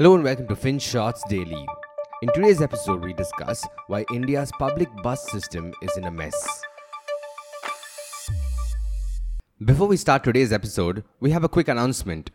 Hello and welcome to FinShots Daily. In today's episode, we discuss why India's public bus system is in a mess. Before we start today's episode, we have a quick announcement.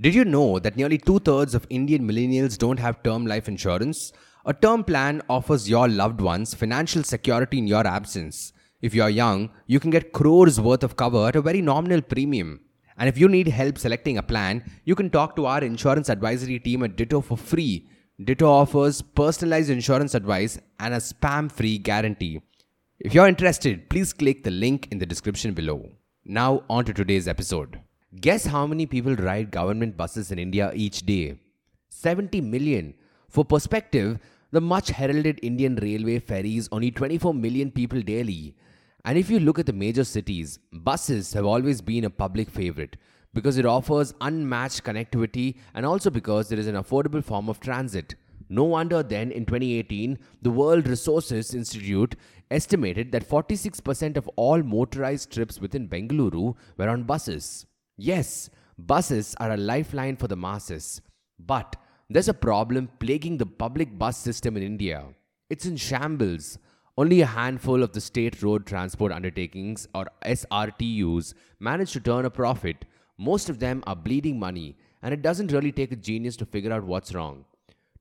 Did you know that nearly two thirds of Indian millennials don't have term life insurance? A term plan offers your loved ones financial security in your absence. If you are young, you can get crores worth of cover at a very nominal premium. And if you need help selecting a plan, you can talk to our insurance advisory team at Ditto for free. Ditto offers personalized insurance advice and a spam free guarantee. If you're interested, please click the link in the description below. Now, on to today's episode. Guess how many people ride government buses in India each day? 70 million. For perspective, the much heralded Indian Railway ferries only 24 million people daily. And if you look at the major cities, buses have always been a public favorite because it offers unmatched connectivity and also because it is an affordable form of transit. No wonder then in 2018, the World Resources Institute estimated that 46% of all motorized trips within Bengaluru were on buses. Yes, buses are a lifeline for the masses. But there's a problem plaguing the public bus system in India. It's in shambles. Only a handful of the state road transport undertakings or SRTUs manage to turn a profit. Most of them are bleeding money, and it doesn't really take a genius to figure out what's wrong.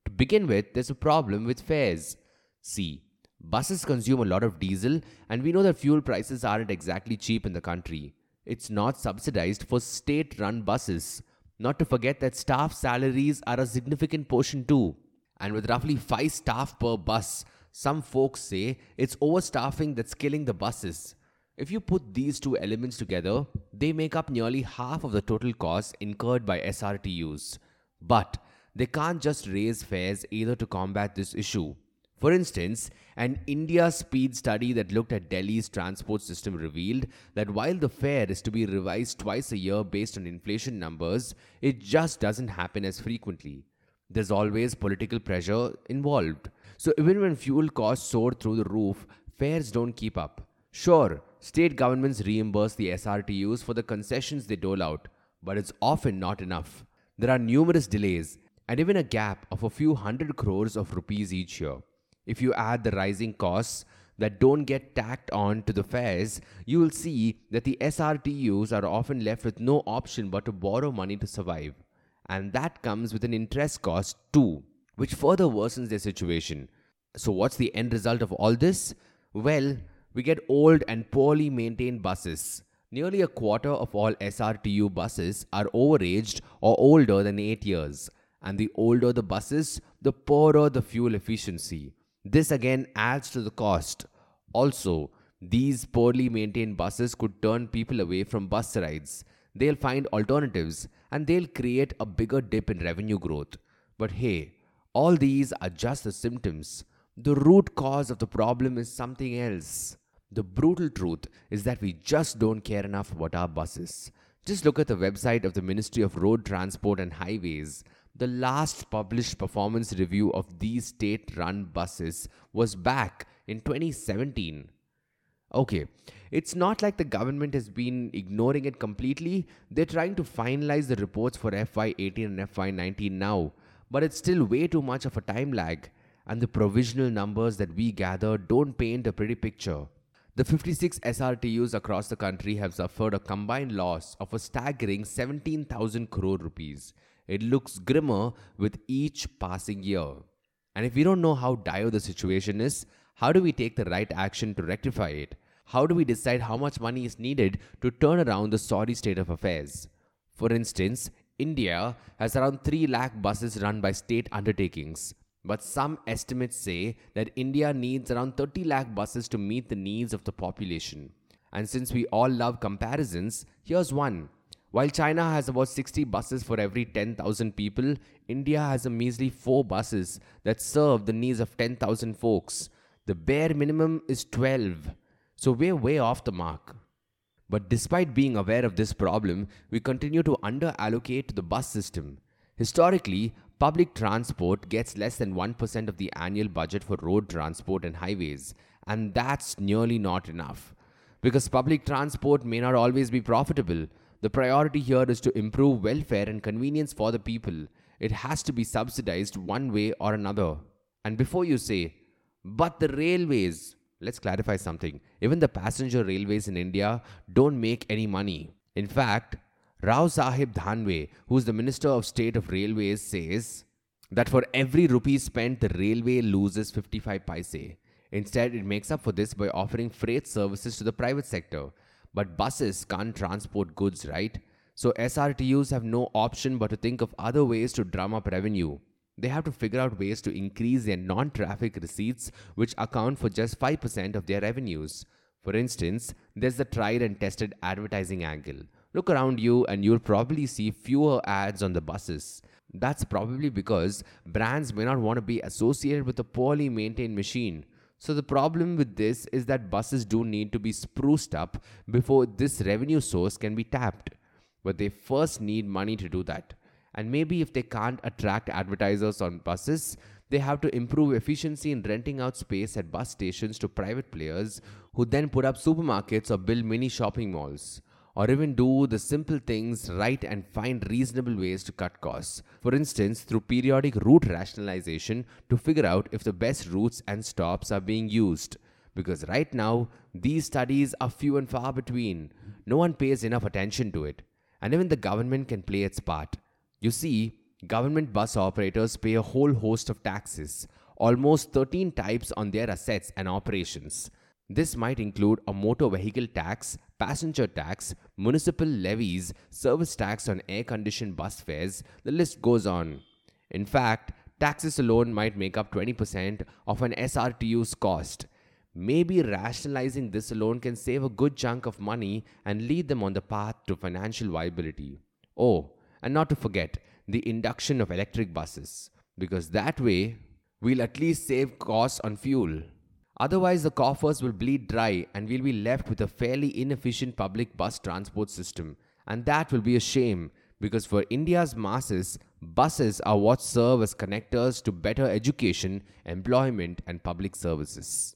To begin with, there's a problem with fares. See, buses consume a lot of diesel, and we know that fuel prices aren't exactly cheap in the country. It's not subsidized for state run buses. Not to forget that staff salaries are a significant portion too. And with roughly 5 staff per bus, some folks say it's overstaffing that's killing the buses. If you put these two elements together, they make up nearly half of the total cost incurred by SRTUs. But they can't just raise fares either to combat this issue. For instance, an IndiaSpend study that looked at Delhi's transport system revealed that while the fare is to be revised twice a year based on inflation numbers, it just doesn't happen as frequently. There's always political pressure involved. So even when fuel costs soar through the roof, fares don't keep up. Sure, state governments reimburse the SRTUs for the concessions they dole out, but it's often not enough. There are numerous delays and even a gap of a few hundred crores of rupees each year. If you add the rising costs that don't get tacked on to the fares, you will see that the SRTUs are often left with no option but to borrow money to survive. And that comes with an interest cost too which further worsens their situation. So, what's the end result of all this? Well, we get old and poorly maintained buses. Nearly a quarter of all SRTU buses are overaged or older than 8 years. And the older the buses, the poorer the fuel efficiency. This again adds to the cost. Also, these poorly maintained buses could turn people away from bus rides. They'll find alternatives and they'll create a bigger dip in revenue growth. But hey, all these are just the symptoms. The root cause of the problem is something else. The brutal truth is that we just don't care enough about our buses. Just look at the website of the Ministry of Road Transport and Highways. The last published performance review of these state run buses was back in 2017. Okay, it's not like the government has been ignoring it completely. They're trying to finalize the reports for FY18 and FY19 now but it's still way too much of a time lag, and the provisional numbers that we gather don't paint a pretty picture. The 56 SRTUs across the country have suffered a combined loss of a staggering 17,000 crore rupees. It looks grimmer with each passing year. And if we don't know how dire the situation is, how do we take the right action to rectify it? How do we decide how much money is needed to turn around the sorry state of affairs? For instance, India has around 3 lakh buses run by state undertakings, but some estimates say that India needs around 30 lakh buses to meet the needs of the population. And since we all love comparisons, here's one. While China has about 60 buses for every 10,000 people, India has a measly 4 buses that serve the needs of 10,000 folks. The bare minimum is 12. So we're way off the mark. But despite being aware of this problem, we continue to under-allocate the bus system. Historically, public transport gets less than 1% of the annual budget for road transport and highways, and that's nearly not enough. Because public transport may not always be profitable, the priority here is to improve welfare and convenience for the people. it has to be subsidized one way or another. And before you say, but the railways, let's clarify something. Even the passenger railways in India don't make any money. In fact, Raosaheb Danve, who is the Minister of State of Railways, says that for every rupee spent, the railway loses 55 paise. Instead, it makes up for this by offering freight services to the private sector. But buses can't transport goods, right? So SRTUs have no option but to think of other ways to drum up revenue. They have to figure out ways to increase their non traffic receipts, which account for just 5% of their revenues. For instance, there's the tried and tested advertising angle. Look around you and you'll probably see fewer ads on the buses. That's probably because brands may not want to be associated with a poorly maintained machine. So, the problem with this is that buses do need to be spruced up before this revenue source can be tapped. But they first need money to do that. And maybe if they can't attract advertisers on buses, they have to improve efficiency in renting out space at bus stations to private players who then put up supermarkets or build mini shopping malls or even do the simple things right and find reasonable ways to cut costs. For instance, through periodic route rationalization to figure out if the best routes and stops are being used. Because right now, these studies are few and far between. No one pays enough attention to it. And even the government can play its part. You see, government bus operators pay a whole host of taxes, almost 13 types on their assets and operations. This might include a motor vehicle tax, passenger tax, municipal levies, service tax on air conditioned bus fares, the list goes on. In fact, taxes alone might make up 20% of an SRTU's cost. Maybe rationalizing this alone can save a good chunk of money and lead them on the path to financial viability. Oh, and not to forget the induction of electric buses, because that way we'll at least save costs on fuel. Otherwise, the coffers will bleed dry and we'll be left with a fairly inefficient public bus transport system. And that will be a shame because for India's masses, buses are what serve as connectors to better education, employment, and public services.